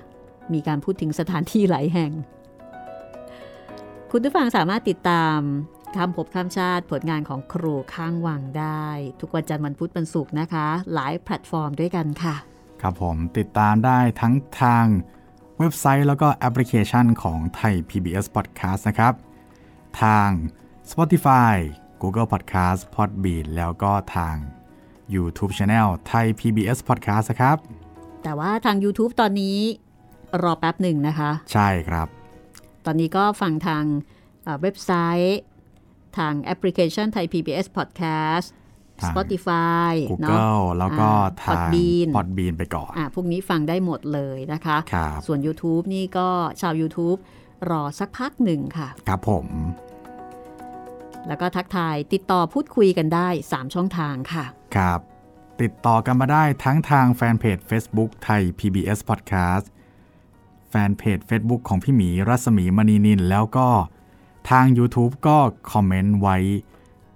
มีการพูดถึงสถานที่หลายแห่ง คุณผู้ฟังสามารถติดตามข้ามภพข้ามชาติผลงานของครูข้างวังได้ ทุกวันจันทร์วันพุธวันศุกร์นะคะ หลายแพลตฟอร์มด้วยกันค่ะ ครับผมติดตามได้ทั้งทางเว็บไซต์แล้วก็แอปพลิเคชันของไทย PBS Podcast นะครับ ทาง Spotify Google Podcast Podbean แล้วก็ทาง YouTube Channel Thai PBS Podcast นะครับ แต่ว่าทาง YouTube ตอนนี้รอแป๊บหนึ่งนะคะ ใช่ครับ ตอนนี้ก็ฟังทางเอ่อเว็บไซต์ทางแอปพลิเคชันไทย PBS Podcast ทาง Spotify เนาะ Google แล้วก็อ่าทาง Podbean Podbean ไปก่อนอะพวกนี้ฟังได้หมดเลยนะคะครับส่วน YouTube นี่ก็ชาว YouTube รอสักพักหนึ่งค่ะ ครับผม แล้วก็ทักทายติดต่อพูดคุยกันได้ 3 ช่องทางค่ะครับ ติดต่อกันมาได้ทั้งทางแฟนเพจ Facebook Thai PBS Podcast แฟนเพจ Facebook ของพี่หมีรัศมีมณีนิน แล้วก็ทาง YouTube ก็คอมเมนต์ไว้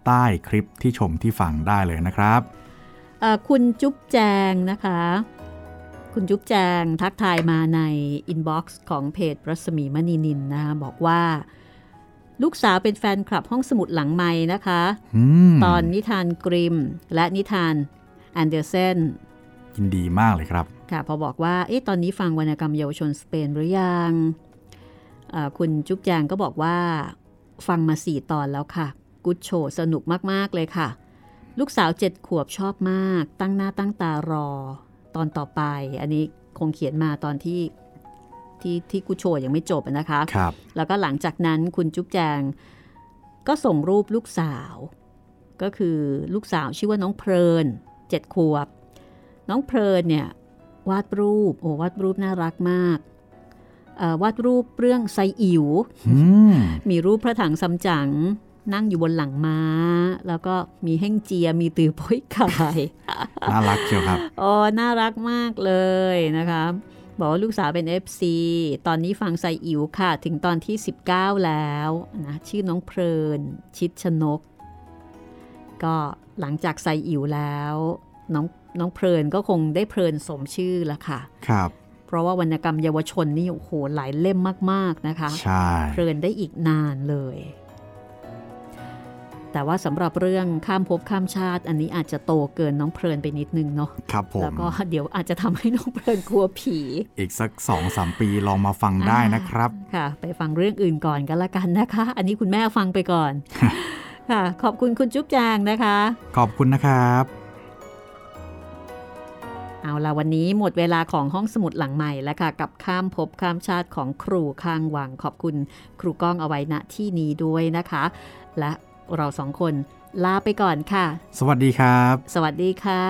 ใต้คลิปที่ชมที่ฟังได้เลยนะครับเอ่อคุณจุ๊บแจงนะคะ คุณจุ๊บแจงทักทายมาในอินบ็อกซ์ของเพจรัศมีมณีนินนะคะบอกว่า ลูกสาวเป็นแฟนคลับห้องสมุดหลังไมค์นะคะอืมตอนนิทานกริม และนิทานแอนเดอร์เซนยินดีมากเลยครับ ค่ะ พอบอกว่าเอ๊ะตอนนี้ฟังวรรณกรรมเยาวชนสเปนหรือยังเอ่อคุณจุ๊บแจงก็บอกว่า ฟังมาสี่ตอนแล้วค่ะกูดโชสนุกมาก ๆ เลยค่ะ ลูกสาวเจ็ดขวบชอบมาก ตั้งหน้าตั้งตารอ ตอนต่อไป อันนี้คงเขียนมาตอนที่ ที่ที่กูดโชยังไม่จบอะนะคะครับแล้วก็หลังจากนั้นคุณจุ๊บแจง ก็ส่งรูปลูกสาว ก็คือลูกสาวชื่อว่าน้องเพลินเจ็ดขวบ น้องเพลินเนี่ยวาดรูปโอ้วาดรูปน่ารักมากเอ่อวาดรูปเรื่องไซอิ๋วอืมมีรูปพระถังซัมจั๋งนั่งอยู่บนหลังม้า แล้วก็มีแห้งเจียมีตือโป้ยขาย น่ารักเชียวครับโอ้น่ารักมากเลยนะคะ บอกว่าลูกสาวเป็น FC ตอนนี้ฟังไซอิ๋วค่ะ ถึงตอนที่ 19 แล้วนะชื่อน้องเพลิน ชิดชนก ก็หลังจากไซอิ๋วแล้วน้องน้องเพลินก็คงได้เพลินสมชื่อละค่ะ ครับ เพราะว่าวรรณกรรมเยาวชนนี่โอ้โหหลายเล่มมาก ๆ นะคะ ใช่ เพลินได้อีกนานเลย แต่ว่าสำหรับเรื่องข้ามภพข้ามชาติ อันนี้อาจจะโตเกินน้องเพลินไปนิดนึงเนาะครับผมแล้วก็เดี๋ยวอาจจะทำให้น้องเพลินกลัวผี อีกสักสองสามปีลองมาฟังได้นะครับค่ะ ไปฟังเรื่องอื่นก่อนกันละกันนะคะ อันนี้คุณแม่ฟังไปก่อนค่ะ ขอบคุณคุณจุ๊บจางนะคะ ขอบคุณนะครับเอาละวันนี้หมดเวลาของห้องสมุดหลังใหม่แล้วค่ะ กับข้ามภพข้ามชาติของครูข้างวังขอบคุณ ครูก้องเอาไว้ณที่นี้ด้วยนะคะ และ เราสองคนลาไปก่อนค่ะ สวัสดีครับ สวัสดีค่ะ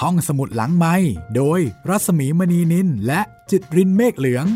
ห้องสมุดหลังไม้โดยรัศมีมณีนินและจิตรินเมฆเหลือง